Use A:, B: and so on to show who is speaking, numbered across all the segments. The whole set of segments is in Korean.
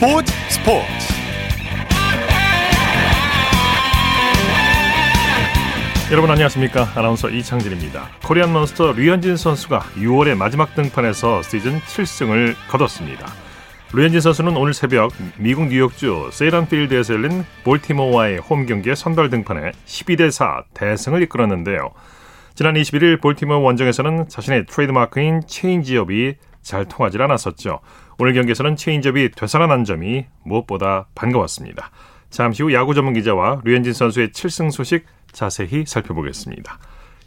A: 스포츠 스포츠. 여러분 안녕하십니까? 아나운서 이창진입니다. Korean Monster 류현진 선수가 6월의 마지막 등판에서 시즌 7승을 거뒀습니다. 류현진 선수는 오늘 새벽 미국 뉴욕주 세일런필드에서 열린 볼티모어와의 홈 경기에 선발 등판해 12대4 대승을 이끌었는데요. 지난 21일 볼티모어 원정에서는 자신의 트레이드마크인 체인지업이 잘 통하지 않았었죠. 오늘 경기에서는 체인지업이 되살아난 점이 무엇보다 반가웠습니다. 잠시 후 야구 전문 기자와 류현진 선수의 7승 소식 자세히 살펴보겠습니다.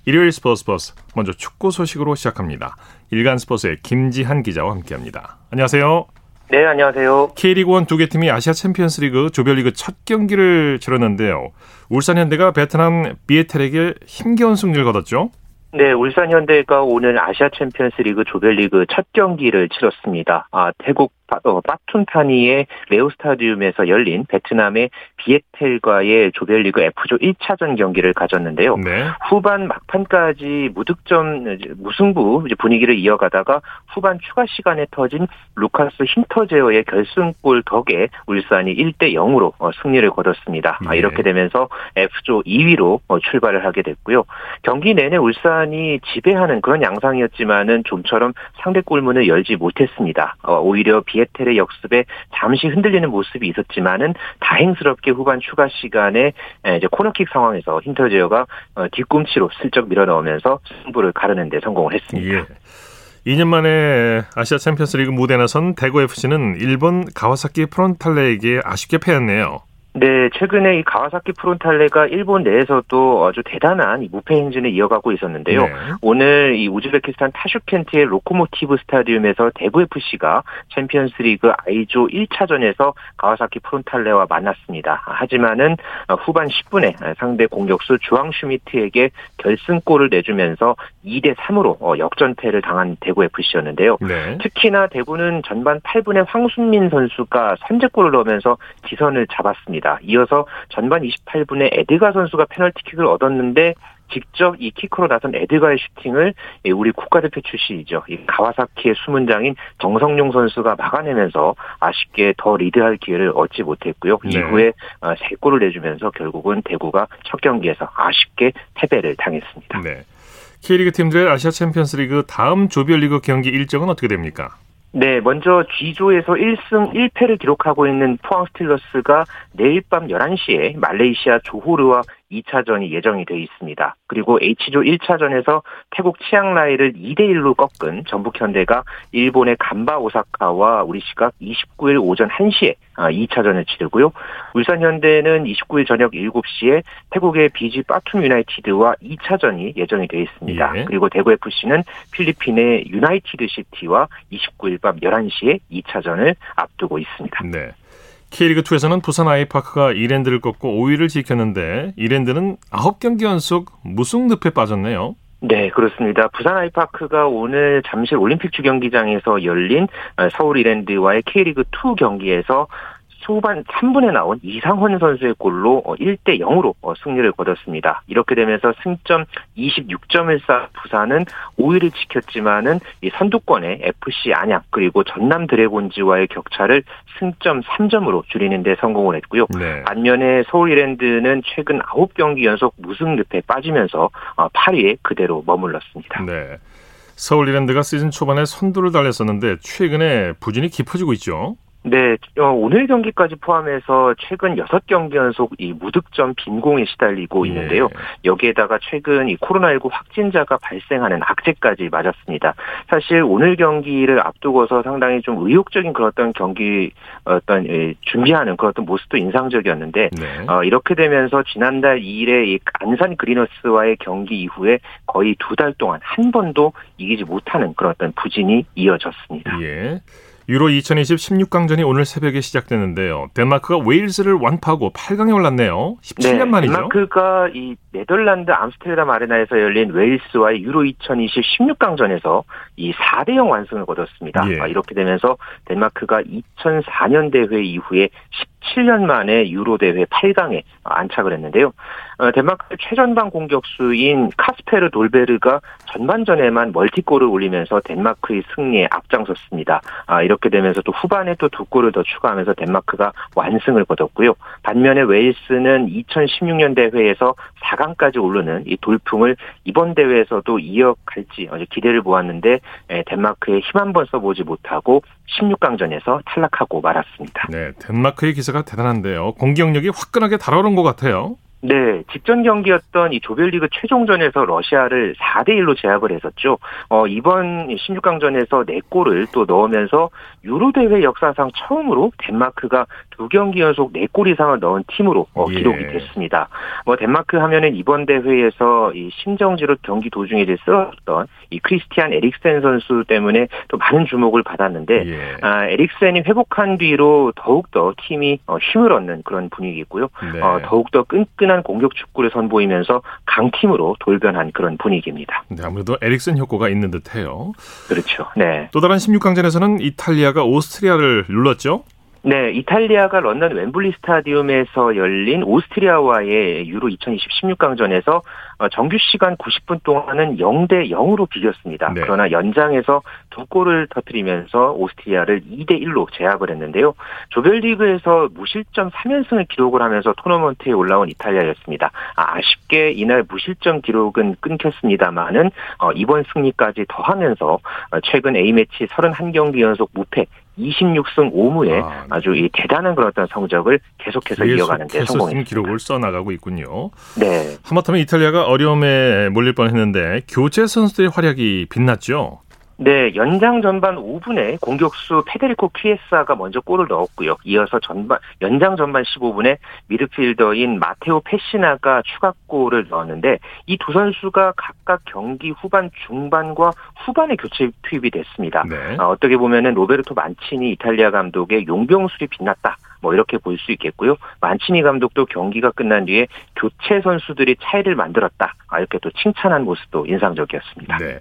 A: 일요일 스포츠 버스 먼저 축구 소식으로 시작합니다. 일간 스포츠의 김지한 기자와 함께합니다. 안녕하세요.
B: 네, 안녕하세요.
A: K리그 1 두 개 팀이 아시아 챔피언스리그 조별리그 첫 경기를 치렀는데요. 울산 현대가 베트남 비에텔에게 힘겨운 승리를 거뒀죠.
B: 네, 울산 현대가 오늘 아시아 챔피언스 리그 조별리그 첫 경기를 치렀습니다. 아, 태국 어, 빠툰타니의 레오 스타디움에서 열린 베트남의 비에텔과의 조별리그 F조 1차전 경기를 가졌는데요. 네. 후반 막판까지 무득점 무승부 분위기를 이어가다가 후반 추가 시간에 터진 루카스 힌터제어의 결승골 덕에 울산이 1대 0으로 어, 승리를 거뒀습니다. 네. 이렇게 되면서 F조 2위로 어, 출발을 하게 됐고요. 경기 내내 울산이 지배하는 그런 양상이었지만은 좀처럼 상대 골문을 열지 못했습니다. 오히려 비에 베텔의 역습에 잠시 흔들리는 모습이 있었지만은 다행스럽게 후반 추가 시간에 이제 코너킥 상황에서 힌터제어가 어, 뒤꿈치로 슬쩍 밀어넣으면서 승부를 가르는 데 성공을 했습니다. 예.
A: 2년 만에 아시아 챔피언스리그 무대에 나선 대구 FC는 일본 가와사키 프론탈레에게 아쉽게 패했네요.
B: 네, 최근에 이 가와사키 프론탈레가 일본 내에서도 아주 대단한 무패 행진을 이어가고 있었는데요. 네. 오늘 이 우즈베키스탄 타슈켄트의 로코모티브 스타디움에서 대구 FC가 챔피언스리그 I조 1차전에서 가와사키 프론탈레와 만났습니다. 하지만은 후반 10분에 상대 공격수 주앙 슈미트에게 결승골을 내주면서 2대 3으로 어, 역전패를 당한 대구 FC였는데요. 네. 특히나 대구는 전반 8분에 황순민 선수가 선제골을 넣으면서 기선을 잡았습니다. 있습니다. 이어서 전반 28분에 에드가 선수가 페널티킥을 얻었는데 직접 이 키커로 나선 에드가의 슈팅을 우리 국가대표 출신이죠. 이 가와사키의 수문장인 정성용 선수가 막아내면서 아쉽게 더 리드할 기회를 얻지 못했고요. 네. 이후에 어, 세 골을 내주면서 결국은 대구가 첫 경기에서 아쉽게 패배를 당했습니다. 네.
A: K리그 팀들의 아시아 챔피언스리그 다음 조별리그 경기 일정은 어떻게 됩니까?
B: 네, 먼저 G조에서 1승 1패를 기록하고 있는 포항 스틸러스가 내일 밤 11시에 말레이시아 조호르와 2차전이 예정이 되어 있습니다. 그리고 H조 1차전에서 태국 치앙라이를 2대 1로 꺾은 전북현대가 일본의 간바 오사카와 우리 시각 29일 오전 1시에 2차전을 아, 치르고요. 울산현대는 29일 저녁 7시에 태국의 비지 빠툰 유나이티드와 2차전이 예정이 되어 있습니다. 예. 그리고 대구FC는 필리핀의 유나이티드 시티와 29일 밤 11시에 2차전을 앞두고 있습니다. 네.
A: K리그2에서는 부산 아이파크가 이랜드를 꺾고 5위를 지켰는데 이랜드는 9경기 연속 무승 늪에 빠졌네요.
B: 네, 그렇습니다. 부산 아이파크가 오늘 잠실 올림픽 주경기장에서 열린 서울 이랜드와의 K리그2 경기에서 초반 3분에 나온 이상헌 선수의 골로 1대 어, 0으로 어, 승리를 거뒀습니다. 이렇게 되면서 승점 26점을 쌓 부산은 5위를 지켰지만은 이 선두권의 FC 안양 그리고 전남 드래곤즈와의 격차를 승점 3점으로 줄이는 데 성공을 했고요. 네. 반면에 서울 이랜드는 최근 9경기 연속 무승 늪에 빠지면서 8위에 어, 그대로 머물렀습니다. 네.
A: 서울 이랜드가 시즌 초반에 선두를 달렸었는데 최근에 부진이 깊어지고 있죠.
B: 네, 어, 오늘 경기까지 포함해서 최근 6경기 연속 이 무득점 빈공에 시달리고 예. 있는데요. 여기에다가 최근 이 코로나19 확진자가 발생하는 악재까지 맞았습니다. 사실 오늘 경기를 앞두고서 상당히 좀 의욕적인 그런 어떤 경기 어떤 예, 준비하는 그런 어떤 모습도 인상적이었는데 네. 어, 이렇게 되면서 지난달 2일에 이 안산 그리너스와의 경기 이후에 거의 두 달 동안 한 번도 이기지 못하는 그런 어떤 부진이 이어졌습니다. 예.
A: 유로 2020 16강전이 오늘 새벽에 시작되는데요. 덴마크가 웨일즈를 완파하고 8강에 올랐네요. 17년 네, 만이죠.
B: 덴마크가 이 네덜란드 암스테르담 아레나에서 열린 웨일스와의 유로 2020 16강전에서 이 4대 0 완승을 거뒀습니다. 예. 아, 이렇게 되면서 덴마크가 2004년 대회 이후에 17년 만에 유로 대회 8강에 안착을 했는데요. 어, 덴마크 최전방 공격수인 카스페르 돌베르가 전반전에만 멀티골을 올리면서 덴마크의 승리에 앞장섰습니다. 아, 이렇게 되면서 또 후반에 또 두 골을 더 추가하면서 덴마크가 완승을 거뒀고요. 반면에 웨일스는 2016년 대회에서 4강까지 오르는 이 돌풍을 이번 대회에서도 이어갈지 기대를 보았는데 덴마크에 힘한 번 써보지 못하고 16강전에서 탈락하고 말았습니다.
A: 네, 덴마크의 기세가 대단한데요. 공격력이 화끈하게 달아오른 것 같아요.
B: 네, 직전 경기였던 이 조별리그 최종전에서 러시아를 4대 1로 제압을 했었죠. 어, 이번 16강전에서 4골을 또 넣으면서 유로 대회 역사상 처음으로 덴마크가 두 경기 연속 4골 이상을 넣은 팀으로 어, 예. 기록이 됐습니다. 뭐 덴마크 하면은 이번 대회에서 이 심정지로 경기 도중에 이제 쓰러졌던 이 크리스티안 에릭센 선수 때문에 또 많은 주목을 받았는데 예. 아, 에릭센이 회복한 뒤로 더욱 더 팀이 어, 힘을 얻는 그런 분위기고요. 네. 어, 더욱 더 끈끈한 공격 축구를 선보이면서 강팀으로 돌변한 그런 분위기입니다.
A: 네, 아무래도 에릭슨 효과가 있는 듯해요.
B: 그렇죠. 네.
A: 또 다른 16강전에서는 이탈리아가 오스트리아를 눌렀죠.
B: 네, 이탈리아가 런던 웸블리 스타디움에서 열린 오스트리아와의 유로 2020 16강전에서 어, 정규 시간 90분 동안은 0대 0으로 비겼습니다. 네. 그러나 연장에서 두 골을 터뜨리면서 오스트리아를 2대 1로 제압을 했는데요. 조별리그에서 무실점 3연승을 기록을 하면서 토너먼트에 올라온 이탈리아였습니다. 아쉽게 이날 무실점 기록은 끊겼습니다만은 어, 이번 승리까지 더하면서 어, 최근 A매치 31경기 연속 무패 26승 5무의 아, 주이 대단한 그런 어떤 성적을 계속해서 이어가는 데 성공했습니다.
A: 기록을 써나가고 있군요. 네. 하마터면 이탈리아가 어려움에 몰릴 뻔했는데 교체 선수들의 활약이 빛났죠.
B: 네, 연장 전반 5분에 공격수 페데리코 퀴에사가 먼저 골을 넣었고요. 이어서 전반 연장 전반 15분에 미드필더인 마테오 페시나가 추가골을 넣었는데 이 두 선수가 각각 경기 후반 중반과 후반에 교체 투입이 됐습니다. 네. 어, 어떻게 보면은 로베르토 만치니 이탈리아 감독의 용병술이 빛났다. 뭐 이렇게 볼 수 있겠고요. 만치니 감독도 경기가 끝난 뒤에 교체 선수들이 차이를 만들었다. 아, 이렇게 또 칭찬한 모습도 인상적이었습니다. 네.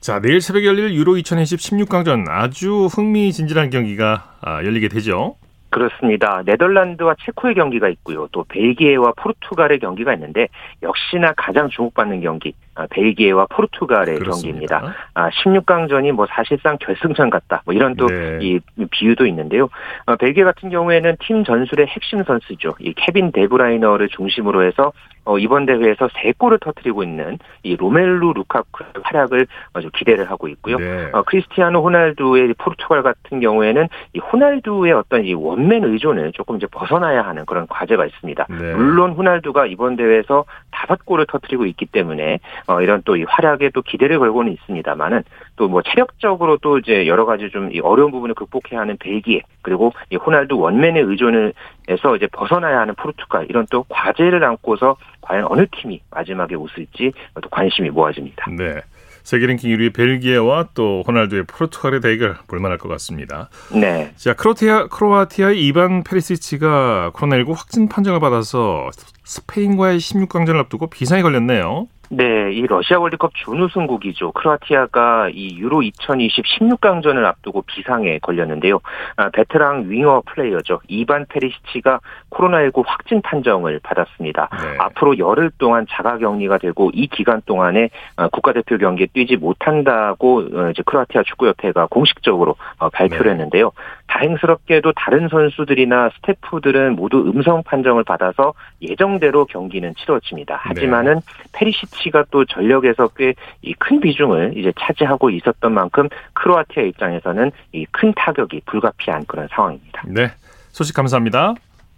A: 자, 내일 새벽에 열릴 유로 2020 16강전 아주 흥미진진한 경기가 아, 열리게 되죠.
B: 그렇습니다. 네덜란드와 체코의 경기가 있고요. 또 벨기에와 포르투갈의 경기가 있는데 역시나 가장 주목받는 경기 아, 벨기에와 포르투갈의 그렇습니다. 경기입니다. 아, 16강전이 뭐 사실상 결승전 같다. 뭐 이런 또 이 네. 비유도 있는데요. 어, 벨기에 같은 경우에는 팀 전술의 핵심 선수죠. 이 케빈 데브라이너를 중심으로 해서 어, 이번 대회에서 세 골을 터뜨리고 있는 이 로멜루 루카쿠의 활약을 아주 기대를 하고 있고요. 네. 어, 크리스티아노 호날두의 포르투갈 같은 경우에는 이 호날두의 어떤 이 원맨 의존을 조금 이제 벗어나야 하는 그런 과제가 있습니다. 네. 물론 호날두가 이번 대회에서 다섯 골을 터뜨리고 있기 때문에 어, 이런 또 이 활약에 또 기대를 걸고는 있습니다만은 또 뭐 체력적으로 또 이제 여러 가지 좀이 어려운 부분을 극복해야 하는 벨기에 그리고 이 호날두 원맨의 의존을 해서 이제 벗어나야 하는 포르투갈 이런 또 과제를 안고서 과연 어느 팀이 마지막에 웃을지 또 관심이 모아집니다.
A: 네. 세계 랭킹 1위 벨기에와 또 호날두의 포르투갈의 대결 볼만할 것 같습니다. 네. 자, 크로티아 크로아티아의 이반 페리시치가 코로나19 확진 판정을 받아서 스페인과의 16강전을 앞두고 비상에 걸렸네요.
B: 네, 이 러시아 월드컵 준우승국이죠. 크로아티아가 이 유로 2020 16강전을 앞두고 비상에 걸렸는데요. 아, 베테랑 윙어 플레이어죠. 이반 페리시치가 코로나19 확진 판정을 받았습니다. 네. 앞으로 열흘 동안 자가 격리가 되고 이 기간 동안에 아, 국가대표 경기에 뛰지 못한다고 어, 이제 크로아티아 축구협회가 공식적으로 어, 발표를 네. 했는데요. 다행스럽게도 다른 선수들이나 스태프들은 모두 음성 판정을 받아서 예정대로 경기는 치러집니다. 하지만은 네. 페리시치가 또 전력에서 꽤 큰 비중을 이제 차지하고 있었던 만큼 크로아티아 입장에서는 이 큰 타격이 불가피한 그런 상황입니다.
A: 네. 소식 감사합니다.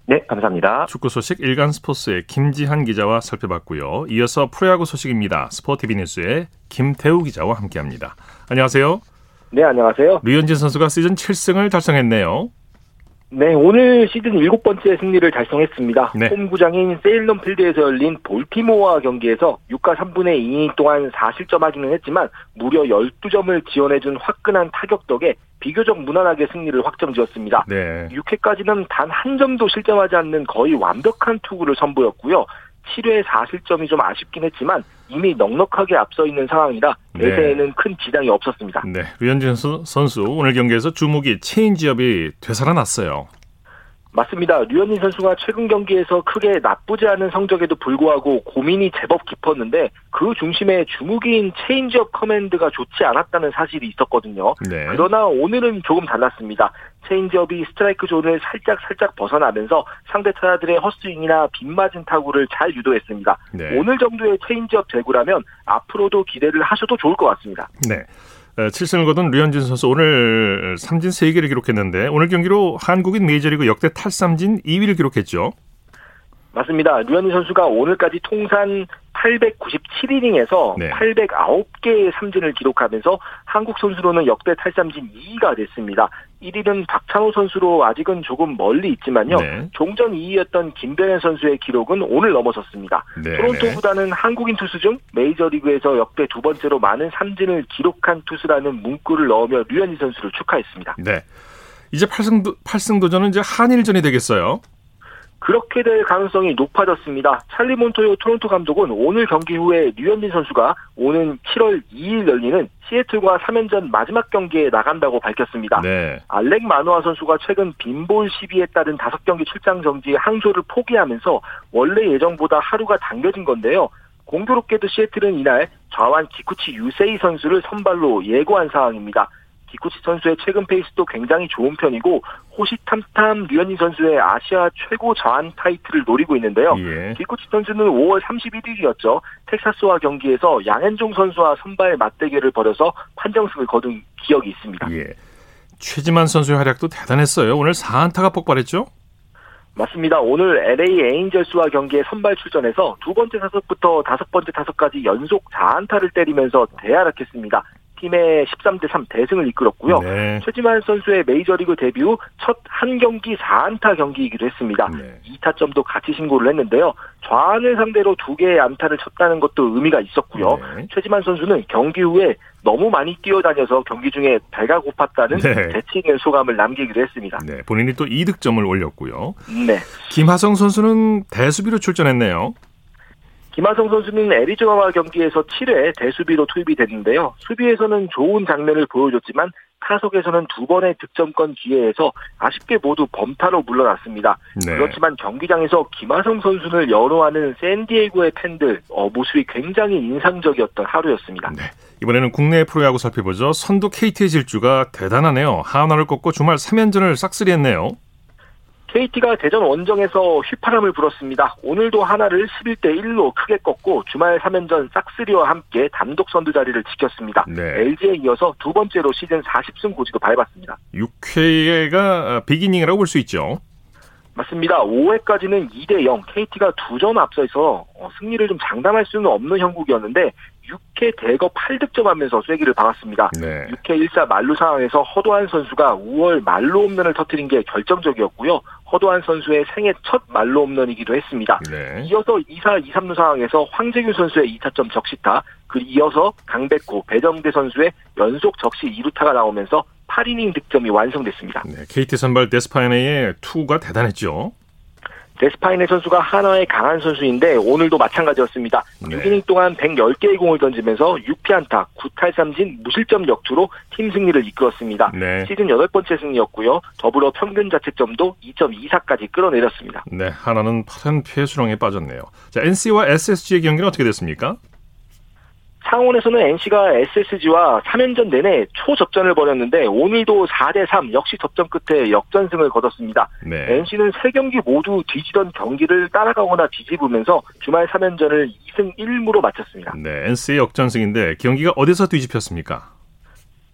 B: 네, 감사합니다.
A: 축구 소식 일간 스포츠의 김지한 기자와 살펴봤고요. 이어서 프로야구 소식입니다. 스포티비 뉴스의 김태우 기자와 함께합니다. 안녕하세요.
C: 네, 안녕하세요.
A: 류현진 선수가 시즌 7승을 달성했네요.
C: 네, 오늘 시즌 일곱 번째 승리를 달성했습니다. 네. 홈구장인 세일런 필드에서 열린 볼티모어와 경기에서 6과 3분의 2이닝 동안 4실점하기는 했지만 무려 12점을 지원해준 화끈한 타격 덕에 비교적 무난하게 승리를 확정지었습니다. 네. 6회까지는 단 한 점도 실점하지 않는 거의 완벽한 투구를 선보였고요. 7회 4실점이 좀 아쉽긴 했지만 이미 넉넉하게 앞서 있는 상황이라 대세에는 네. 큰 지장이 없었습니다.
A: 네, 류현진 선수 오늘 경기에서 주무기 체인지업이 되살아났어요.
C: 맞습니다. 류현진 선수가 최근 경기에서 크게 나쁘지 않은 성적에도 불구하고 고민이 제법 깊었는데 그 중심에 주무기인 체인지업 command가 좋지 않았다는 사실이 있었거든요. 네. 그러나 오늘은 조금 달랐습니다. 체인지업이 스트라이크 존을 살짝 살짝 벗어나면서 상대 타자들의 헛스윙이나 빗맞은 타구를 잘 유도했습니다. 네. 오늘 정도의 체인지업 제구라면 앞으로도 기대를 하셔도 좋을 것 같습니다.
A: 네. 7승을 거둔 류현진 선수 오늘 삼진 3개를 기록했는데 오늘 경기로 한국인 메이저리그 역대 탈삼진 2위를 기록했죠.
C: 맞습니다. 류현진 선수가 오늘까지 통산 897이닝에서 네. 809개의 삼진을 기록하면서 한국 선수로는 역대 탈삼진 2위가 됐습니다. 1위는 박찬호 선수로 아직은 조금 멀리 있지만요. 네. 종전 2위였던 김병현 선수의 기록은 오늘 넘어섰습니다. 네. 토론토보다는 한국인 투수 중 메이저리그에서 역대 두 번째로 많은 삼진을 기록한 투수라는 문구를 넣으며 류현진 선수를 축하했습니다.
A: 네. 이제 8승, 8승 도전은 이제 한일전이 되겠어요.
C: 그렇게 될 가능성이 높아졌습니다. 찰리 몬토요 토론토 감독은 오늘 경기 후에 류현진 선수가 오는 7월 2일 열리는 시애틀과 3연전 마지막 경기에 나간다고 밝혔습니다. 네. 알렉 마누아 선수가 최근 빈볼 시비에 따른 5경기 출장 정지 항소를 포기하면서 원래 예정보다 하루가 당겨진 건데요. 공교롭게도 시애틀은 이날 좌완 기쿠치 유세이 선수를 선발로 예고한 상황입니다. 기쿠치 선수의 최근 페이스도 굉장히 좋은 편이고 호시탐탐 류현진 선수의 아시아 최고 자완 타이틀을 노리고 있는데요. 예. 기쿠치 선수는 5월 31일이었죠. 텍사스와 경기에서 양현종 선수와 선발 맞대결을 벌여서 판정승을 거둔 기억이 있습니다. 예.
A: 최지만 선수의 활약도 대단했어요. 오늘 4안타가 폭발했죠?
C: 맞습니다. 오늘 LA 에인절스와 경기에 선발 출전해서 두 번째 타석부터 다섯 번째 타석까지 연속 4안타를 때리면서 대활약했습니다. 팀의 13대 3 대승을 이끌었고요. 네. 최지만 선수의 메이저리그 데뷔 후 첫 한 경기 4안타 경기이기도 했습니다. 네. 2타점도 같이 신고를 했는데요. 좌안을 상대로 두 개의 안타를 쳤다는 것도 의미가 있었고요. 네. 최지만 선수는 경기 후에 너무 많이 뛰어다녀서 경기 중에 배가 고팠다는 네. 있는 소감을 남기기도 했습니다.
A: 네, 본인이 또 2득점을 올렸고요. 네. 김하성 선수는 대수비로 출전했네요.
C: 김하성 선수는 애리조나와 경기에서 7회 대수비로 투입이 됐는데요. 수비에서는 좋은 장면을 보여줬지만 타석에서는 두 번의 득점권 기회에서 아쉽게 모두 범타로 물러났습니다. 네. 그렇지만 경기장에서 김하성 선수를 연호하는 샌디에고의 팬들 어, 모습이 굉장히 인상적이었던 하루였습니다. 네.
A: 이번에는 국내 프로야구 살펴보죠. 선두 KT의 질주가 대단하네요. 하나를 꺾고 주말 3연전을 싹쓸이했네요.
C: KT가 대전 원정에서 휘파람을 불었습니다. 오늘도 하나를 11대 1로 크게 꺾고 주말 3연전 싹스리와 함께 단독 선두 자리를 지켰습니다. 네. LG에 이어서 두 번째로 시즌 40승 고지도 밟았습니다.
A: 6회가 비기닝이라고 볼 수 있죠.
C: 맞습니다. 5회까지는 2대 0, KT가 두 점 앞서서 어, 승리를 좀 장담할 수는 없는 형국이었는데 6회 대거 8득점하면서 쐐기를 박았습니다. 네. 6회 1사 만루 상황에서 허도한 선수가 5월 만루 홈런을 터뜨린 게 결정적이었고요. 허도한 선수의 생애 첫 말로 홈런이기도 했습니다. 네. 이어서 2사 2, 3루 상황에서 황재균 선수의 2타점 적시타, 그 이어서 강백호, 배정대 선수의 연속 적시 2루타가 나오면서 8이닝 득점이 완성됐습니다. 네,
A: KT 선발 데스파이네의 투가 대단했죠.
C: 데스파이네 선수가 하나의 강한 선수인데 오늘도 마찬가지였습니다. 네. 6이닝 동안 110개의 공을 던지면서 6피안타, 9탈삼진, 무실점 역투로 팀 승리를 이끌었습니다. 네. 시즌 8번째 승리였고요. 더불어 평균 자책점도 2.24까지 끌어내렸습니다.
A: 네, 하나는 8연패 수렁에 빠졌네요. 자, NC와 SSG의 경기는 어떻게 됐습니까?
C: 상원에서는 NC가 SSG와 3연전 내내 초접전을 벌였는데 오늘도 4대 3 역시 접전 끝에 역전승을 거뒀습니다. 네. NC는 3경기 모두 뒤지던 경기를 따라가거나 뒤집으면서 주말 3연전을 2승 1무로 마쳤습니다.
A: 네, NC의 역전승인데 경기가 어디서 뒤집혔습니까?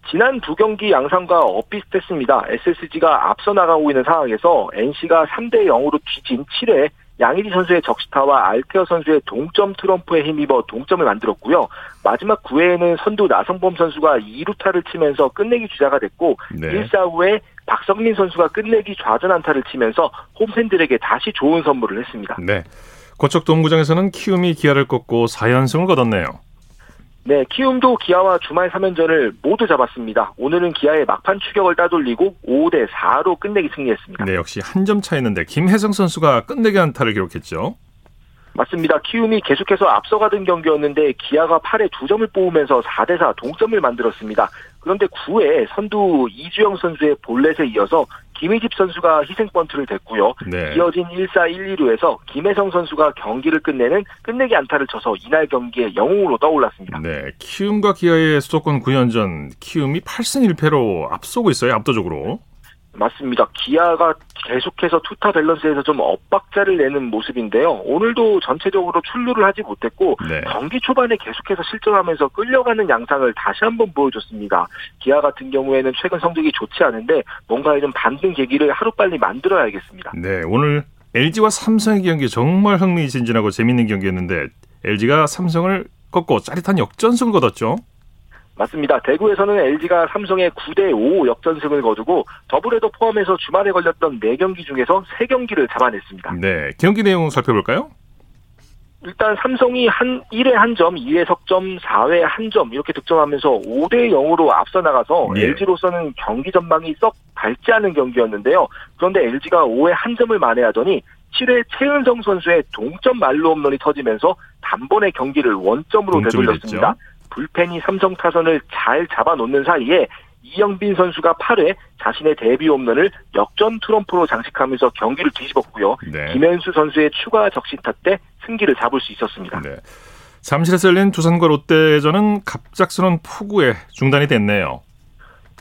C: 지난 두 경기 양상과 엇비슷했습니다. SSG가 앞서 나가고 있는 상황에서 NC가 3대 0으로 뒤진 7회 양의지 선수의 적시타와 알테어 선수의 동점 투런포에 힘입어 동점을 만들었고요. 마지막 9회에는 선두 나성범 선수가 2루타를 치면서 끝내기 주자가 됐고 네. 1사 후에 박석민 선수가 끝내기 좌전 안타를 치면서 홈팬들에게 다시 좋은 선물을 했습니다.
A: 네. 고척 돔구장에서는 키움이 기아를 꺾고 4연승을 거뒀네요.
C: 네, 키움도 기아와 주말 3연전을 모두 잡았습니다. 오늘은 기아의 막판 추격을 따돌리고 5대 4로 끝내기 승리했습니다.
A: 네, 역시 한 점 차이는데 김혜성 선수가 끝내기 안타를 기록했죠.
C: 맞습니다. 키움이 계속해서 앞서가던 경기였는데 기아가 8에 2점을 뽑으면서 4대4 동점을 만들었습니다. 그런데 9회 선두 이주영 선수의 볼넷에 이어서 김희집 선수가 희생 번트를 댔고요. 네. 이어진 1사 1, 2루에서 김혜성 선수가 경기를 끝내는 끝내기 안타를 쳐서 이날 경기에 영웅으로 떠올랐습니다.
A: 네, 키움과 기아의 수도권 9연전 키움이 8승 1패로 앞서고 있어요. 압도적으로.
C: 맞습니다. 기아가 계속해서 투타 밸런스에서 좀 엇박자를 내는 모습인데요. 오늘도 전체적으로 출루를 하지 못했고 네. 경기 초반에 계속해서 실점하면서 끌려가는 양상을 다시 한번 보여줬습니다. 기아 같은 경우에는 최근 성적이 좋지 않은데 뭔가 좀 반등 계기를 하루빨리 만들어야겠습니다.
A: 네, 오늘 LG와 삼성의 경기 정말 흥미진진하고 재밌는 경기였는데 LG가 삼성을 꺾고 짜릿한 역전승을 거뒀죠.
C: 맞습니다. 대구에서는 LG가 삼성의 9대 5 역전승을 거두고 더블헤더 포함해서 주말에 걸렸던 4경기 중에서 3경기를 잡아냈습니다.
A: 네, 경기 내용 살펴볼까요?
C: 일단 삼성이 한 1회 한 점, 2회 석점, 4회 한 점 이렇게 득점하면서 5대 0으로 앞서 나가서 네. LG로서는 경기 전망이 썩 밝지 않은 경기였는데요. 그런데 LG가 5회 한 점을 만회하더니 7회 최은성 선수의 동점 말로 홈런이 터지면서 단번에 경기를 원점으로 되돌렸습니다. 불펜이 삼성 타선을 잘 잡아놓는 사이에 이영빈 선수가 8회 자신의 데뷔 홈런을 역전 트럼프로 장식하면서 경기를 뒤집었고요. 네. 김현수 선수의 추가 적시타 때 승기를 잡을 수 있었습니다. 네.
A: 잠실에서 열린 두산과 롯데전은 갑작스런 폭우에 중단이 됐네요.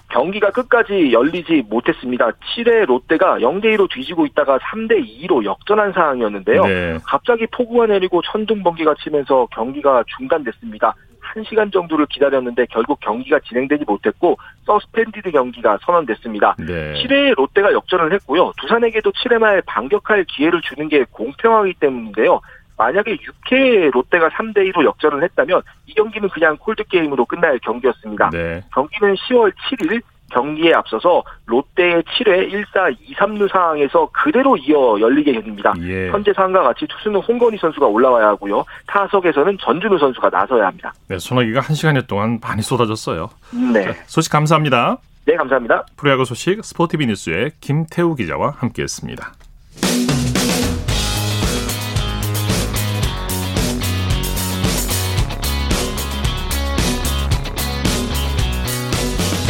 C: 경기가 끝까지 열리지 못했습니다. 7회 롯데가 0대2로 뒤지고 있다가 3대2로 역전한 상황이었는데요. 네. 갑자기 폭우가 내리고 천둥 번개가 치면서 경기가 중단됐습니다. 1시간 정도를 기다렸는데 결국 경기가 진행되지 못했고 서스펜디드 경기가 선언됐습니다. 네. 7회에 롯데가 역전을 했고요. 두산에게도 7회 말 반격할 기회를 주는 게 공평하기 때문인데요. 만약에 6회 롯데가 3대 2로 역전을 했다면 이 경기는 그냥 콜드 게임으로 끝날 경기였습니다. 네. 경기는 10월 7일 경기에 앞서서 롯데의 7회 1사 2, 3루 상황에서 그대로 이어 열리게 됩니다. 예. 현재 상황과 같이 투수는 홍건희 선수가 올라와야 하고요. 타석에서는 전준우 선수가 나서야 합니다.
A: 네, 소나기가 1시간여 동안 많이 쏟아졌어요. 네. 자, 소식 감사합니다.
C: 네, 감사합니다.
A: 프로야구 소식 스포티비 뉴스의 김태우 기자와 함께했습니다.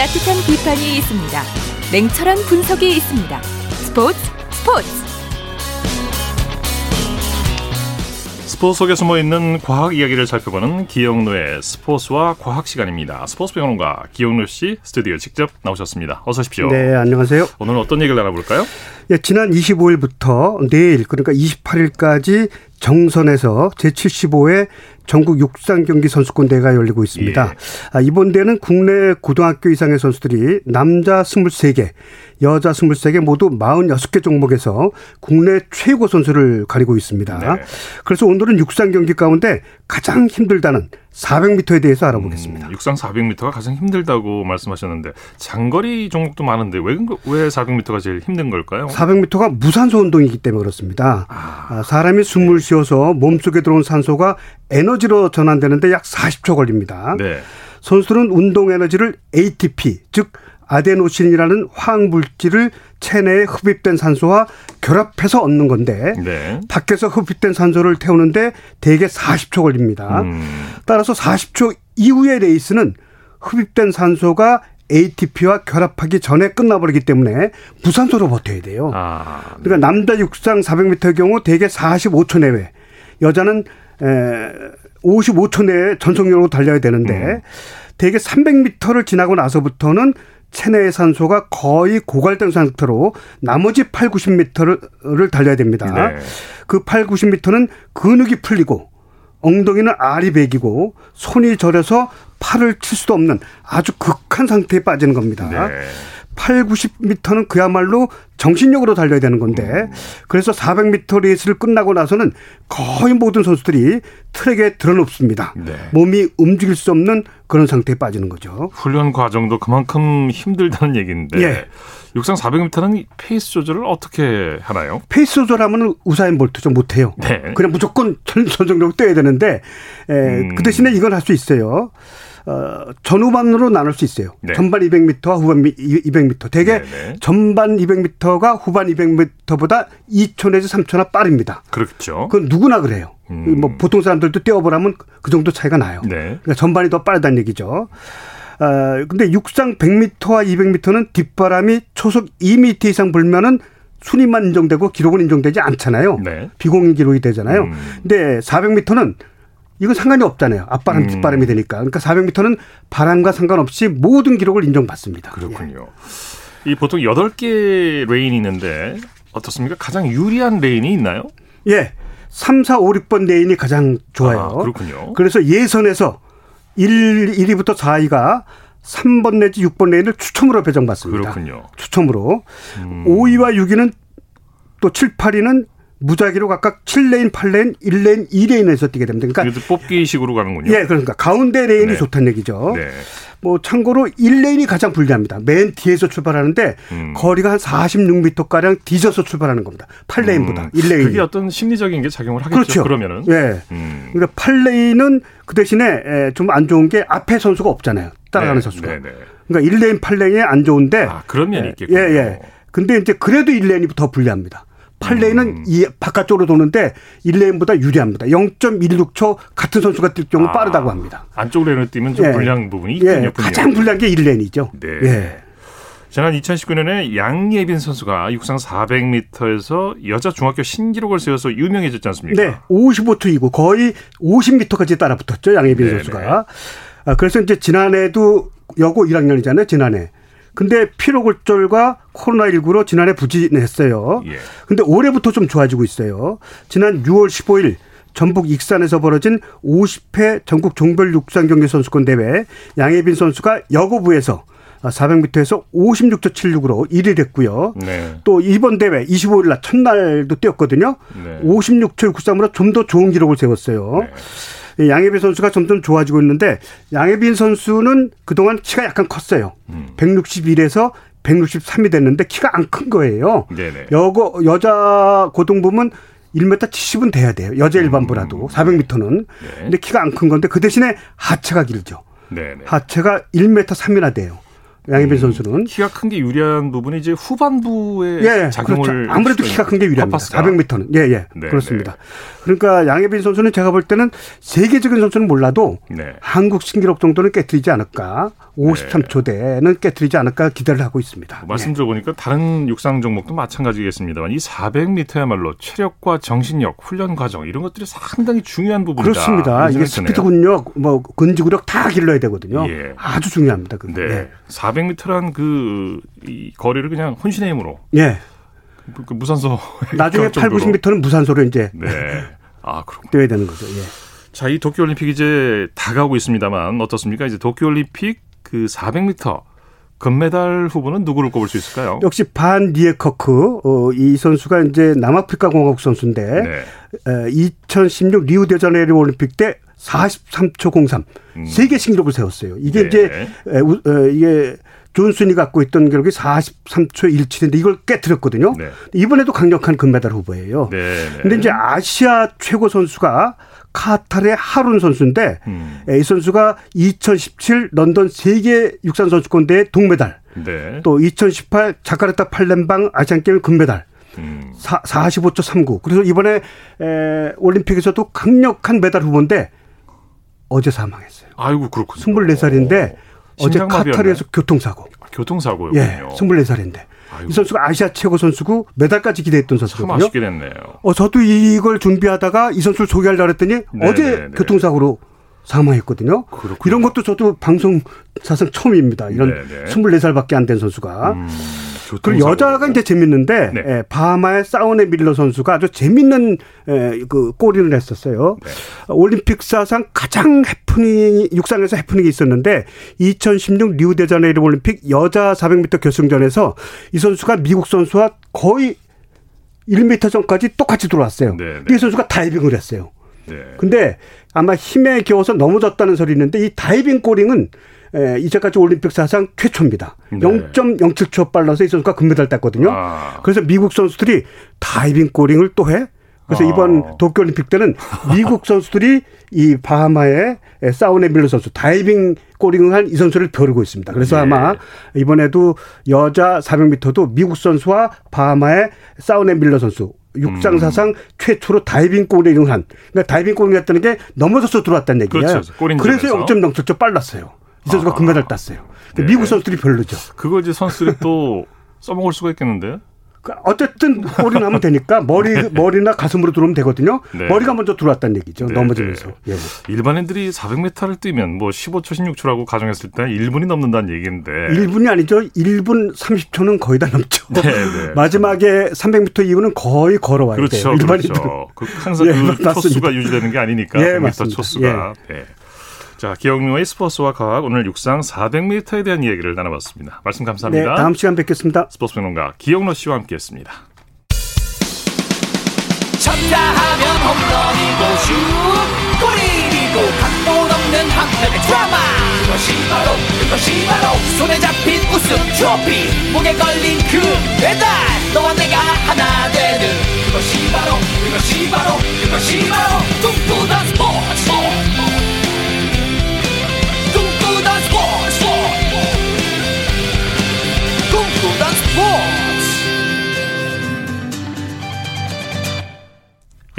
D: 따뜻한 비판이 있습니다. 냉철한 분석이 있습니다. 스포츠 스포츠
A: 스포츠 속에 숨어 있는 과학 이야기를 살펴보는 기영노의 스포츠와 과학 시간입니다. 스포츠 평론가 기영노 씨 스튜디오 직접 나오셨습니다. 어서 오십시오.
E: 네, 안녕하세요.
A: 오늘 어떤 얘기를 나눠볼까요?
E: 예, 지난 25일부터 내일 그러니까 28일까지 정선에서 제75회 전국 육상 경기 선수권 대회가 열리고 있습니다. 예. 아, 이번 대회는 국내 고등학교 이상의 선수들이 남자 23개, 여자 23개 모두 46개 종목에서 국내 최고 선수를 가리고 있습니다. 네. 그래서 오늘은 육상 경기 가운데 가장 힘들다는 400m에 대해서 알아보겠습니다.
A: 음, 육상 400m가 가장 힘들다고 말씀하셨는데 장거리 종목도 많은데 왜, 왜 400m가 제일 힘든 걸까요?
E: 400m가 무산소 운동이기 때문에 그렇습니다. 아, 아 사람이 숨을 네. 쉬어서 몸속에 들어온 산소가 에너지로 전환되는데 약 40초 걸립니다. 네. 선수는 운동 에너지를 ATP 즉 아데노신이라는 화학 물질을 체내에 흡입된 산소와 결합해서 얻는 건데 네. 밖에서 흡입된 산소를 태우는데 대개 40초 걸립니다. 음. 따라서 40초 이후의 레이스는 흡입된 산소가 ATP와 결합하기 전에 끝나버리기 때문에 무산소로 버텨야 돼요. 아, 네. 그러니까 남자 육상 400m의 경우 대개 45초 내외, 여자는 에 55초 내에 전속력으로 달려야 되는데 음. 대개 300m를 지나고 나서부터는 체내의 산소가 거의 고갈된 상태로 나머지 8, 90m를 달려야 됩니다. 네. 그 8, 90m는 근육이 풀리고 엉덩이는 알이 베기고 손이 저려서 팔을 칠 수도 없는 아주 극한 상태에 빠지는 겁니다. 네. 8, 90m는 그야말로 정신력으로 달려야 되는 건데 음. 그래서 400m 레이스를 끝나고 나서는 거의 모든 선수들이 트랙에 드러눕습니다. 네. 몸이 움직일 수 없는 그런 상태에 빠지는 거죠.
A: 훈련 과정도 그만큼 힘들다는 얘기인데 예. 육상 400m는 페이스 조절을 어떻게 하나요?
E: 페이스 조절하면 우사인 볼트도 못해요. 네. 그냥 무조건 전력 뛰어야 되는데 에, 음. 그 대신에 이건 할 수 있어요. 어, 전후반으로 나눌 수 있어요. 네. 전반 200m와 후반 200m. 대개 네네. 전반 200m가 후반 200m보다 2초 내지 3초나 빠릅니다.
A: 그렇죠.
E: 그건 누구나 그래요. 음. 뭐 보통 사람들도 뛰어보라면 그 정도 차이가 나요. 네. 그러니까 전반이 더 빠르다는 얘기죠. 어, 근데 육상 100m와 200m는 뒷바람이 초속 2m 이상 불면은 순위만 인정되고 기록은 인정되지 않잖아요. 네. 비공인 기록이 되잖아요. 음. 근데 400m는 이건 상관이 없잖아요. 앞바람, 음. 뒷바람이 되니까. 그러니까 400m는 바람과 상관없이 모든 기록을 인정받습니다.
A: 그렇군요. 예. 이 보통 8개 레인이 있는데 어떻습니까? 가장 유리한 레인이 있나요?
E: 예. 3, 4, 5, 6번 레인이 가장 좋아요. 아,
A: 그렇군요.
E: 그래서 예선에서 1, 1위부터 4위가 3번 내지 6번 레인을 추첨으로 배정받습니다.
A: 그렇군요.
E: 추첨으로. 음. 5위와 6위는 또 7, 8위는 무작위로 각각 7레인, 8레인, 1레인, 2레인에서 뛰게 됩니다.
A: 그러니까 뽑기식으로 가는군요.
E: 예, 그러니까 가운데 레인이 네. 좋다는 얘기죠. 네. 뭐 참고로 1레인이 가장 불리합니다. 맨 뒤에서 출발하는데 음. 거리가 한 46m 가량 뒤져서 출발하는 겁니다. 8레인보다 음. 1레인.
A: 그게 어떤 심리적인 게 작용을 하겠죠.
E: 그렇죠.
A: 그러면은.
E: 예. 음. 그러니까 8레인은 그 대신에 좀 안 좋은 게 앞에 선수가 없잖아요. 따라가는 네. 선수가. 네, 네. 그러니까 1레인, 8레인이 안 좋은데.
A: 아, 그런 면이 예, 있겠군요.
E: 예, 예. 근데 이제 그래도 1레인이 더 불리합니다. 8레인은 음. 이 바깥쪽으로 도는데 1레인보다 유리합니다. 0.16초 같은 선수가 뛸 경우 아, 빠르다고 합니다.
A: 안쪽 레인을 뛰면 좀 예. 불리한 부분이 있군요. 예.
E: 가장 불리한 게 1레인이죠.
A: 네. 예. 지난 2019년에 양예빈 선수가 육상 400m에서 여자 중학교 신기록을 세워서 유명해졌지 않습니까?
E: 네. 55초이고 거의 50m까지 따라붙었죠. 양예빈 네네. 선수가. 아, 그래서 이제 지난해도 여고 1학년이잖아요. 지난해. 근데 피로골절과 코로나19로 지난해 부진했어요. 예. 근데 올해부터 좀 좋아지고 있어요. 지난 6월 15일 전북 익산에서 벌어진 50회 전국 종별 육상 경기 선수권 대회 양혜빈 선수가 여고부에서 400m에서 56초 76으로 1위를 했고요. 네. 또 이번 대회 25일 날 첫날도 뛰었거든요. 네. 56초 63으로 좀 더 좋은 기록을 세웠어요. 네. 양혜빈 선수가 점점 좋아지고 있는데 양혜빈 선수는 그동안 키가 약간 컸어요. 음. 161에서 163이 됐는데 키가 안 큰 거예요. 네네. 여고 여자 고등부면 1m 70은 돼야 돼요. 여자 음. 일반부라도 음. 400m는. 네. 근데 키가 안 큰 건데 그 대신에 하체가 길죠. 네네. 하체가 1m 3이나 돼요. 양희빈 음, 선수는
A: 키가 큰 게 유리한 부분이 이제 후반부에 예, 작용을
E: 그렇죠. 아무래도 키가 큰 게 유리합니다. 400m는 예예 예, 네, 그렇습니다. 네. 그러니까 양혜빈 선수는 제가 볼 때는 세계적인 선수는 몰라도 네. 한국 신기록 정도는 깨뜨리지 않을까 53초 대는 깨뜨리지 않을까 기대를 하고 있습니다.
A: 뭐 말씀 들어보니까 다른 육상 종목도 마찬가지겠습니다만 이 400m야말로 체력과 정신력, 훈련 과정 이런 것들이 상당히 중요한 부분이다.
E: 그렇습니다. 이게 스피드 근력, 뭐 근지구력 다 길러야 되거든요. 예. 아주 중요합니다.
A: 그게. 네. 예. 400m란 그 이 거리를 그냥 혼신의 힘으로.
E: 예.
A: 그, 그 무산소.
E: 나중에 8, 90m는 무산소로 이제. 네. 아, 그렇 뛰어야 되는 거죠. 예.
A: 자, 이 도쿄올림픽 이제 다가오고 있습니다만 어떻습니까? 이제 도쿄올림픽 그 400m 금메달 후보는 누구를 꼽을 수 있을까요?
E: 역시 반 니에커크 어, 이 선수가 이제 남아프리카 공화국 선수인데 네. 에, 2016 리우 데자네이루 올림픽 때 43초 03 음. 세계 신기록을 세웠어요. 이게 네. 이제 에, 에, 이게 존슨이 갖고 있던 기록이 43초 17인데 이걸 깨뜨렸거든요. 네. 이번에도 강력한 금메달 후보예요. 네, 네. 근데 이제 아시아 최고 선수가 카타르의 하룬 선수인데 음. 이 선수가 2017 런던 세계 육상 선수권 대회 동메달. 네. 또2018 자카르타 팔렘방 아시안 게임 금메달. 음. 45초 39. 그래서 이번에 에, 올림픽에서도 강력한 메달 후보인데 어제 사망했어요.
A: 아이고 그렇군요.
E: 24살인데 어제 카타르에서 교통사고.
A: 아, 교통사고요.
E: 예, 24살인데. 아이고. 이 선수가 아시아 최고 선수고 메달까지 기대했던 선수거든요. 참
A: 아쉽게 됐네요.
E: 어, 저도 이걸 준비하다가 이 선수를 소개하려고 했더니 네네네. 어제. 교통사고로 사망했거든요. 그렇군요. 이런 것도 저도 방송 사상 처음입니다. 이런 네네. 24살밖에 안 된 선수가. 음. 그리고 여자가 이제 재밌는데 네. 예, 바하마의 사우네 밀러 선수가 아주 재밌는 예, 그 골인을 했었어요. 네. 올림픽 사상 가장 해프닝 육상에서 해프닝이 있었는데 2016 리우데자네이루 올림픽 여자 400m 결승전에서 이 선수가 미국 선수와 거의 1m 전까지 똑같이 들어왔어요. 네, 네. 이 선수가 다이빙을 했어요. 네. 근데 아마 힘에 겨워서 넘어졌다는 소리 있는데 이 다이빙 골인은 에, 이제까지 올림픽 사상 최초입니다. 네. 0.07초 빨라서 이 선수가 금메달 땄거든요. 아. 그래서 미국 선수들이 다이빙 골인을 또 해. 그래서 아. 이번 도쿄올림픽 때는 미국 선수들이 이 바하마의 쇼네 밀러 선수 다이빙 골인을 한 이 선수를 벼르고 있습니다. 그래서 네. 아마 이번에도 여자 400m도 미국 선수와 바하마의 쇼네 밀러 선수 육상 사상 음. 최초로 다이빙 골인을 한 그러니까 다이빙 골인 했다는 게 넘어져서 들어왔다는 얘기예요. 그렇죠. 그래서 0.07초 빨랐어요. 이 선수가 아. 금메달 땄어요. 네. 미국 선수들이 벼르죠.
A: 그걸 이제 선수들이 또 써먹을 수가 있겠는데?
E: 그 어쨌든 골이 나면 되니까 머리 머리나 가슴으로 들어오면 되거든요. 네. 머리가 먼저 들어왔다는 얘기죠. 네, 넘어지면서. 네. 예.
A: 일반인들이 400m를 뛰면 뭐 15초, 16초라고 가정했을 때 1분이 넘는다는 얘기인데.
E: 1분이 아니죠. 1분 30초는 거의 다 넘죠. 네, 네. 마지막에 300m 이후는 거의 걸어와야
A: 그렇죠. 그렇죠. 그 항상 예, 그 초수가 유지되는 게 아니니까. 예, 100m 초수가. 예. 네. 자, 기억용의 스포츠와 과학 오늘 육상 400m에 대한 이야기를 나눠봤습니다. 말씀 감사합니다.
E: 네, 다음 시간 뵙겠습니다.
A: 스포츠 평론가 기영로 씨와 함께했습니다.
F: 쳤다 하면 홈런이고 슛 골이고 각본 없는 한편의 드라마 그것이 바로 그것이 바로 손에 잡힌 우승 트로피 목에 걸린 그 배달 너와 내가 하나 되는 그것이 바로 그것이 바로 그것이 바로 꿈꾸던 스포츠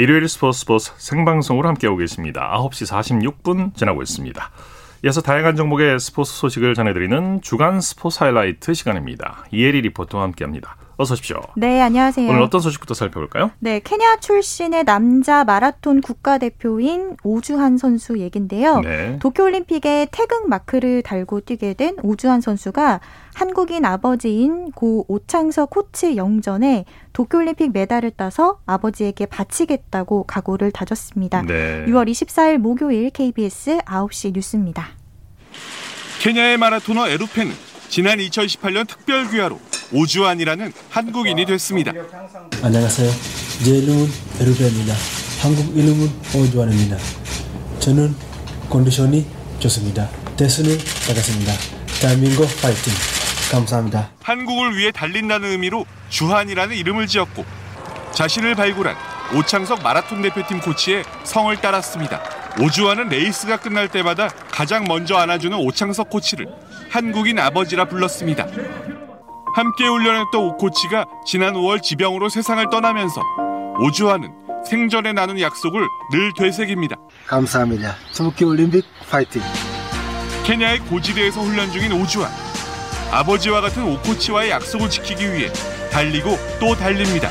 A: 일요일 스포츠 스포츠 생방송으로 함께하고 계십니다. 9시 46분 지나고 있습니다. 이어서 다양한 종목의 스포츠 소식을 전해드리는 주간 스포츠 하이라이트 시간입니다. 이혜리 리포터와 함께합니다. 어서 오십시오.
G: 네, 안녕하세요.
A: 오늘 어떤 소식부터 살펴볼까요?
G: 네, 케냐 출신의 남자 마라톤 국가대표인 오주환 선수 얘긴데요. 네. 도쿄올림픽에 태극 마크를 달고 뛰게 된 오주환 선수가 한국인 아버지인 고 오창석 코치 영전에 도쿄올림픽 메달을 따서 아버지에게 바치겠다고 각오를 다졌습니다. 네. 6월 24일 목요일 KBS 9시 뉴스입니다.
H: 케냐의 마라토너 에루펜은 지난 2018년 특별 귀화로 오주환이라는 한국인이 됐습니다.
I: 안녕하세요. 제 이름은 에루펜입니다. 한국 이름은 오주환입니다. 저는 컨디션이 좋습니다. 대선을 나갔습니다. 대한민국 파이팅! 감사합니다.
H: 한국을 위해 달린다는 의미로 주한이라는 이름을 지었고 자신을 발굴한 오창석 마라톤 대표팀 코치의 성을 따랐습니다. 오주한은 레이스가 끝날 때마다 가장 먼저 안아주는 오창석 코치를 한국인 아버지라 불렀습니다. 함께 훈련했던 오 코치가 지난 5월 지병으로 세상을 떠나면서 오주한은 생전에 나눈 약속을 늘 되새깁니다.
I: 감사합니다.도쿄올림픽 파이팅!
H: 케냐의 고지대에서 훈련 중인 오주환. 아버지와 같은 오코치와의 약속을 지키기 위해 달리고 또 달립니다.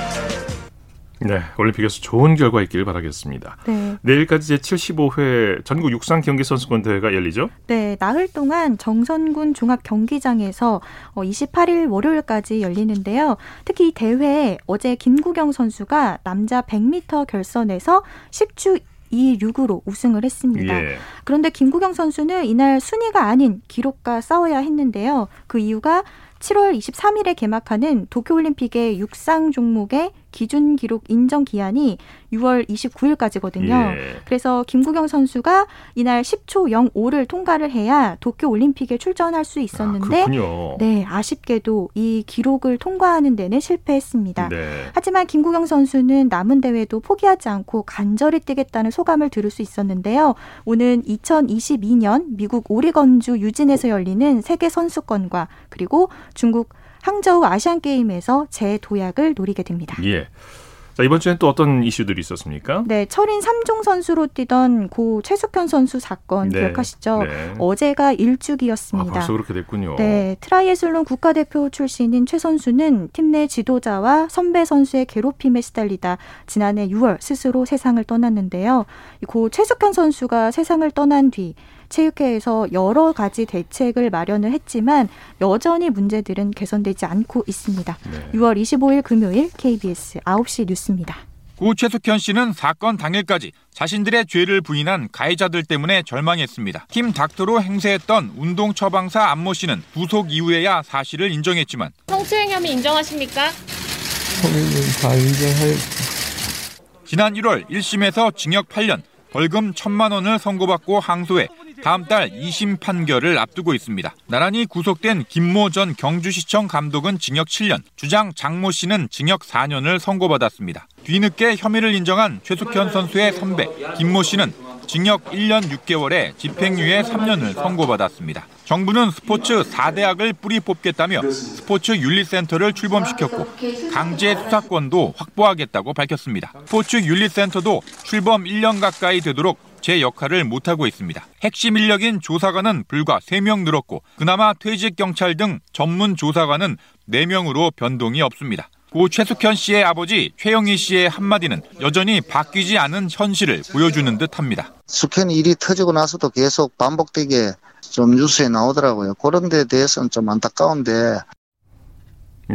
A: 네, 올림픽에서 좋은 결과 있기를 바라겠습니다. 네. 내일까지 제 75회 전국 육상 경기 선수권 대회가 열리죠?
G: 네, 나흘 동안 정선군 종합 경기장에서 28일 어, 월요일까지 열리는데요. 특히 이 대회에 어제 김구경 선수가 남자 100m 결선에서 10주 2-6으로 우승을 했습니다. 예. 그런데 김구경 선수는 이날 순위가 아닌 기록과 싸워야 했는데요. 그 이유가 7월 23일에 개막하는 도쿄올림픽의 육상 종목의 기준 기록 인정 기한이 6월 29일까지거든요. 예. 그래서 김구경 선수가 이날 10초 05를 통과를 해야 도쿄 올림픽에 출전할 수 있었는데
A: 아,
G: 네, 아쉽게도 이 기록을 통과하는 데는 실패했습니다. 네. 하지만 김구경 선수는 남은 대회도 포기하지 않고 간절히 뛰겠다는 소감을 들을 수 있었는데요. 오는 2022년 미국 오리건주 유진에서 열리는 세계 선수권과 그리고 중국 항저우 아시안 게임에서 재도약을 노리게 됩니다.
A: 예. 자, 이번 주엔 또 어떤 이슈들이 있었습니까?
G: 네, 철인 3종 선수로 뛰던 고 최숙현 선수 사건 네, 기억하시죠? 네. 어제가 일주기였습니다. 아,
A: 벌써 그렇게 됐군요.
G: 네, 트라이애슬론 국가대표 출신인 최 선수는 팀 내 지도자와 선배 선수의 괴롭힘에 시달리다 지난해 6월 스스로 세상을 떠났는데요. 고 최숙현 선수가 세상을 떠난 뒤 체육회에서 여러 가지 대책을 마련을 했지만 여전히 문제들은 개선되지 않고 있습니다. 네. 6월 25일 금요일 KBS 9시 뉴스입니다.
J: 고 최숙현 씨는 사건 당일까지 자신들의 죄를 부인한 가해자들 때문에 절망했습니다. 팀 닥터로 행세했던 운동 처방사 안모 씨는 구속 이후에야 사실을 인정했지만
K: 성추행 혐의 인정하십니까?
L: 성인은 다 인정할.
J: 지난 1월 1심에서 징역 8년, 벌금 1천만 원을 선고받고 항소해 다음 달 2심 판결을 앞두고 있습니다. 나란히 구속된 김모 전 경주시청 감독은 징역 7년, 주장 장모 씨는 징역 4년을 선고받았습니다. 뒤늦게 혐의를 인정한 최숙현 선수의 선배 김모 씨는 징역 1년 6개월에 집행유예 3년을 선고받았습니다. 정부는 스포츠 4대학을 뿌리 뽑겠다며 스포츠 윤리센터를 출범시켰고 강제 수사권도 확보하겠다고 밝혔습니다. 스포츠 윤리센터도 출범 1년 가까이 되도록 제 역할을 못하고 있습니다. 핵심 인력인 조사관은 불과 3명 늘었고 그나마 퇴직 경찰 등 전문 조사관은 4명으로 변동이 없습니다. 고 최숙현 씨의 아버지 최영희 씨의 한마디는 여전히 바뀌지 않은 현실을 보여주는 듯합니다.
M: 숙현 일이 터지고 나서도 계속 반복되게 좀 뉴스에 나오더라고요. 그런 데 대해서는 좀 안타까운데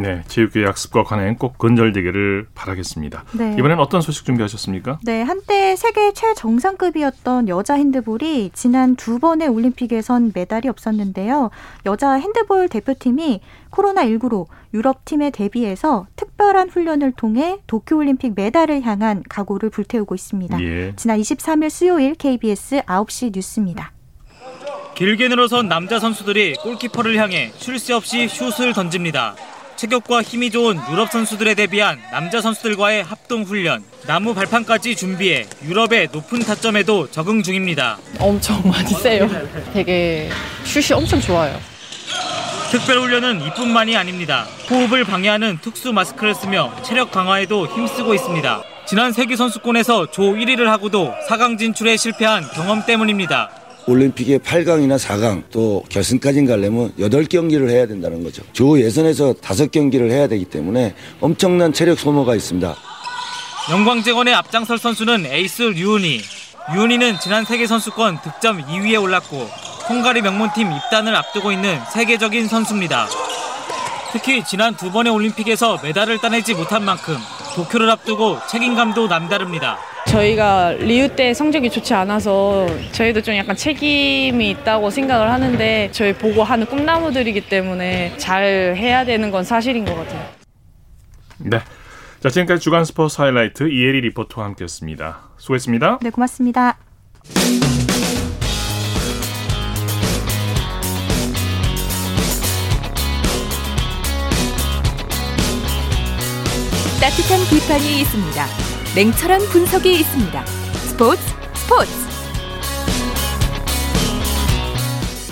A: 네, 체육계 약습과 관행 꼭 건절되기를 바라겠습니다. 네. 이번엔 어떤 소식 준비하셨습니까?
G: 네, 한때 세계 최정상급이었던 여자 핸드볼이 지난 두 번의 올림픽에선 메달이 없었는데요. 여자 핸드볼 대표팀이 코로나19로 유럽팀에 대비해서 특별한 훈련을 통해 도쿄올림픽 메달을 향한 각오를 불태우고 있습니다. 예. 지난 23일 수요일 KBS 9시 뉴스입니다.
N: 길게 늘어선 남자 선수들이 골키퍼를 향해 쉴 새 없이 슛을 던집니다. 체격과 힘이 좋은 유럽 선수들에 대비한 남자 선수들과의 합동 훈련, 나무 발판까지 준비해 유럽의 높은 타점에도 적응 중입니다.
O: 엄청 많이 세요. 되게 슛이 엄청 좋아요.
N: 특별 훈련은 이뿐만이 아닙니다. 호흡을 방해하는 특수 마스크를 쓰며 체력 강화에도 힘쓰고 있습니다. 지난 세계 선수권에서 조 1위를 하고도 4강 진출에 실패한 경험 때문입니다.
P: 올림픽의 8강이나 4강 또 결승까지 가려면 8경기를 해야 된다는 거죠. 조 예선에서 5경기를 해야 되기 때문에 엄청난 체력 소모가 있습니다.
N: 영광재건의 앞장설 선수는 에이스 류은희. 류은희는 지난 세계선수권 득점 2위에 올랐고 헝가리 명문팀 입단을 앞두고 있는 세계적인 선수입니다. 특히 지난 두 번의 올림픽에서 메달을 따내지 못한 만큼 도쿄를 앞두고 책임감도 남다릅니다.
O: 저희가 리우 때 성적이 좋지 않아서 저희도 좀 약간 책임이 있다고 생각을 하는데 저희 보고 하는 꿈나무들이기 때문에 잘 해야 되는 건 사실인 것 같아요.
A: 네. 자, 지금까지 주간 스포츠 하이라이트 이혜리 리포터와 함께했습니다. 수고했습니다.
G: 네, 고맙습니다.
D: 따뜻한 비판이 있습니다. 냉철한 분석이 있습니다. 스포츠 스포츠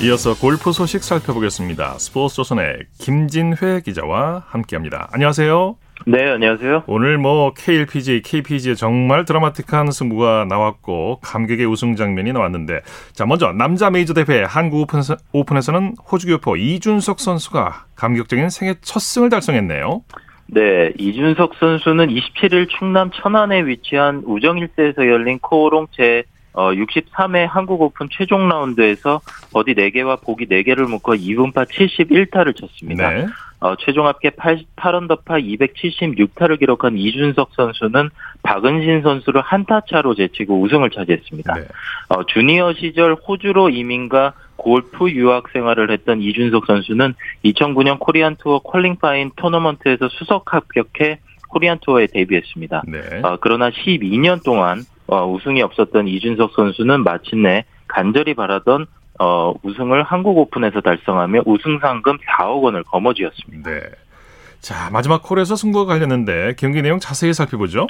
A: 이어서 골프 소식 살펴보겠습니다. 스포츠 조선의 김진회 기자와 함께합니다. 안녕하세요.
Q: 네, 안녕하세요.
A: 오늘 뭐 KLPGA, KPGA 정말 드라마틱한 승부가 나왔고 감격의 우승 장면이 나왔는데 자 먼저 남자 메이저 대회 한국 오픈에서, 는 호주 교포 이준석 선수가 감격적인 생애 첫 승을 달성했네요.
Q: 네, 이준석 선수는 27일 충남 천안에 위치한 우정힐스에서 열린 코오롱 제 63회 한국 오픈 최종 라운드에서 버디 4개와 보기 4개를 묶어 이븐파 71타를 쳤습니다. 네. 어, 최종 합계 88언더파 276타를 기록한 이준석 선수는 박은신 선수를 한타 차로 제치고 우승을 차지했습니다. 네. 어, 주니어 시절 호주로 이민과 골프 유학 생활을 했던 이준석 선수는 2009년 코리안 투어 퀄링파인 토너먼트에서 수석 합격해 코리안 투어에 데뷔했습니다. 네. 어, 그러나 12년 동안 어, 우승이 없었던 이준석 선수는 마침내 간절히 바라던 어, 우승을 한국 오픈에서 달성하며 우승 상금 4억 원을 거머쥐었습니다. 네.
A: 자, 마지막 콜에서 승부가 갈렸는데 경기 내용 자세히 살펴보죠.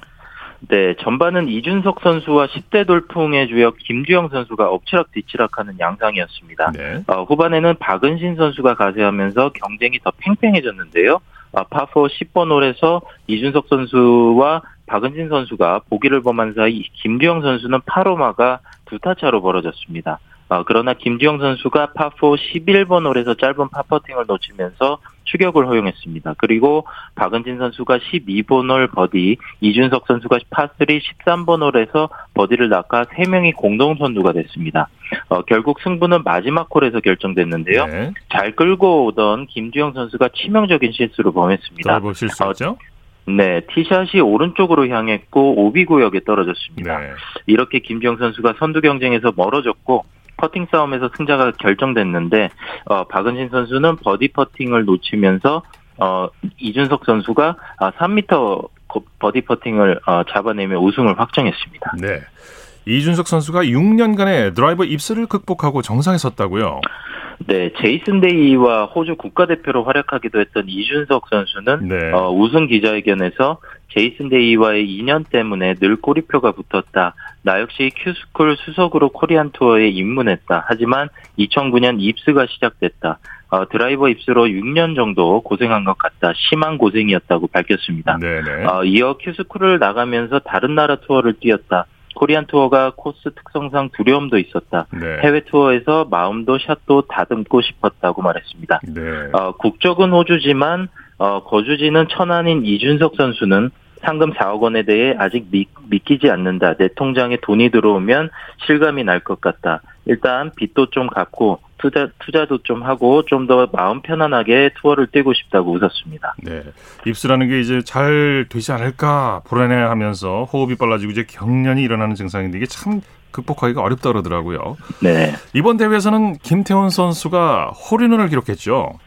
Q: 네, 전반은 이준석 선수와 10대 돌풍의 주역 김주영 선수가 엎치락 뒤치락하는 양상이었습니다. 네. 어, 후반에는 박은신 선수가 가세하면서 경쟁이 더 팽팽해졌는데요. 어, 파포 10번 홀에서 이준석 선수와 박은진 선수가 보기를 범한 사이 김주영 선수는 8호마가 두 타 차로 벌어졌습니다. 어, 그러나 김주형 선수가 파4 11번 홀에서 짧은 파퍼팅을 놓치면서 추격을 허용했습니다. 그리고 박은신 선수가 12번 홀 버디, 이준석 선수가 파3 13번 홀에서 버디를 낚아 3명이 공동 선두가 됐습니다. 어, 결국 승부는 마지막 홀에서 결정됐는데요. 네. 잘 끌고 오던 김주형 선수가 치명적인 실수를 범했습니다.
A: 실수죠? 어,
Q: 네, 티샷이 오른쪽으로 향했고 오비 구역에 떨어졌습니다. 네. 이렇게 김주형 선수가 선두 경쟁에서 멀어졌고 퍼팅 싸움에서 승자가 결정됐는데 어, 박은신 선수는 버디 퍼팅을 놓치면서 어, 이준석 선수가 3m 아, 버디 퍼팅을 어, 잡아내며 우승을 확정했습니다.
A: 네. 이준석 선수가 6년간의 드라이버 입스를 극복하고 정상에 섰다고요?
Q: 네, 제이슨 데이와 호주 국가대표로 활약하기도 했던 이준석 선수는 네. 어, 우승 기자회견에서 제이슨 데이와의 인연 때문에 늘 꼬리표가 붙었다. 나 역시 큐스쿨 수석으로 코리안 투어에 입문했다. 하지만 2009년 입스가 시작됐다. 어, 드라이버 입스로 6년 정도 고생한 것 같다. 심한 고생이었다고 밝혔습니다. 어, 이어 큐스쿨을 나가면서 다른 나라 투어를 뛰었다. 코리안 투어가 코스 특성상 두려움도 있었다. 네. 해외 투어에서 마음도 샷도 다듬고 싶었다고 말했습니다. 네. 어, 국적은 호주지만 어, 거주지는 천안인 이준석 선수는 상금 4억 원에 대해 아직 믿, 믿기지 않는다. 내 통장에 돈이 들어오면 실감이 날 것 같다. 일단 빚도 좀 갚고 투자 투자도 좀 하고 좀 더 마음 편안하게 투어를 뛰고 싶다고 웃었습니다.
A: 네, 입수라는 게 이제 잘 되지 않을까 불안해하면서 호흡이 빨라지고 이제 경련이 일어나는 증상인데 이게 참 극복하기가 어렵다 그러더라고요. 네. 이번 대회에서는 김태훈 선수가 홀인원을 기록했죠.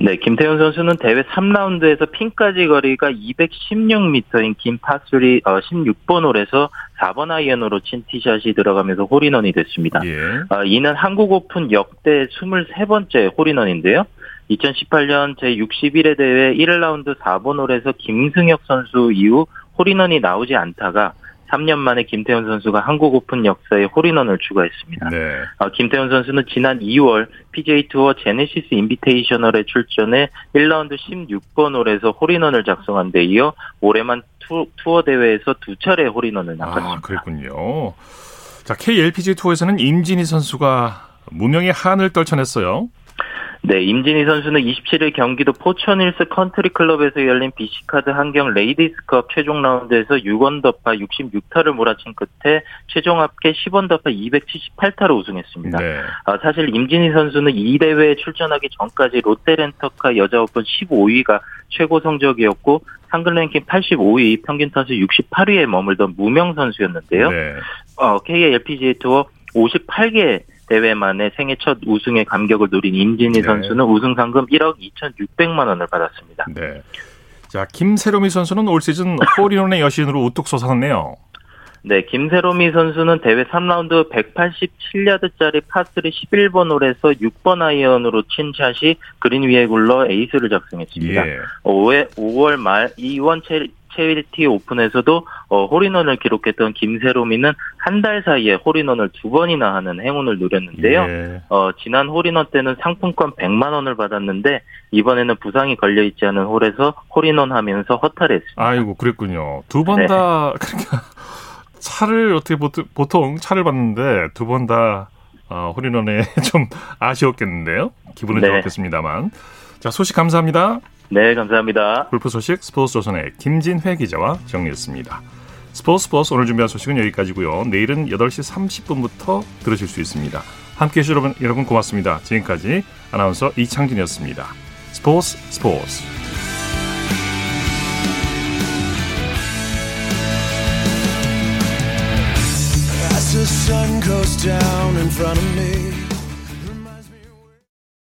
Q: 네, 김태훈 선수는 대회 3라운드에서 핀까지 거리가 216m인 긴 파 three, 어, 16번 홀에서 4번 아이언으로 친 티샷이 들어가면서 홀인원이 됐습니다. 예. 어, 이는 한국 오픈 역대 23번째 홀인원인데요. 2018년 제61회 대회 1라운드 4번 홀에서 김승혁 선수 이후 홀인원이 나오지 않다가 3년 만에 김태훈 선수가 한국 오픈 역사에 홀인원을 추가했습니다. 네. 어, 김태훈 선수는 지난 2월 PGA 투어 제네시스 인비테이셔널에 출전해 1라운드 16번 홀에서 홀인원을 작성한 데 이어 올해만 투, 어 대회에서 두 차례 홀인원을 낚았습니다. 아,
A: 그랬군요. 자, KLPG 투어에서는 임진희 선수가 무명의 한을 떨쳐냈어요.
Q: 네, 임진희 선수는 27일 경기도 포천힐스 컨트리 클럽에서 열린 BC카드 한경 레이디스컵 최종 라운드에서 6언더파 66타를 몰아친 끝에 최종 합계 10언더파 278타로 우승했습니다. 네. 아, 사실 임진희 선수는 이 대회에 출전하기 전까지 롯데렌터카 여자 오픈 15위가 최고 성적이었고 상금 랭킹 85위, 평균 타수 68위에 머물던 무명 선수였는데요. 네. 어, KLPGA 투어 58개 대회 만에 생애 첫 우승의 감격을 누린 임진희 네. 선수는 우승 상금 1억 2,600만 원을 받았습니다. 네.
A: 자, 김새로미 선수는 올 시즌 홀인원의 여신으로 우뚝 솟았네요.
Q: 네, 김새로미 선수는 대회 3라운드 187야드짜리 파3 11번 홀에서 6번 아이언으로 친 샷이 그린 위에 굴러 에이스를 작성했습니다. 예. 5월, 5월 말 이원 체리티 오픈에서도 어, 홀인원을 기록했던 김세롬이는 한 달 사이에 홀인원을 두 번이나 하는 행운을 누렸는데요. 예. 어, 지난 홀인원 때는 상품권 100만 원을 받았는데 이번에는 부상이 걸려 있지 않은 홀에서 홀인원 하면서 허탈했습니다.
A: 아이고 그랬군요. 두 번다 네. 그러니까 차를 어떻게 보통 차를 봤는데 두 번다 어, 홀인원에 좀 아쉬웠겠는데요. 기분은 네. 좋았겠습니다만. 자 소식 감사합니다.
Q: 네, 감사합니다.
A: 골프 소식 스포츠 조선의 김진회 기자와 정리했습니다. 스포츠 스포츠 오늘 준비한 소식은 여기까지고요. 내일은 8시 30분부터 들으실 수 있습니다. 함께해 주신 여러분, 여러분 고맙습니다. 지금까지 아나운서 이창진이었습니다. 스포츠 스포츠 As the sun goes down in front of me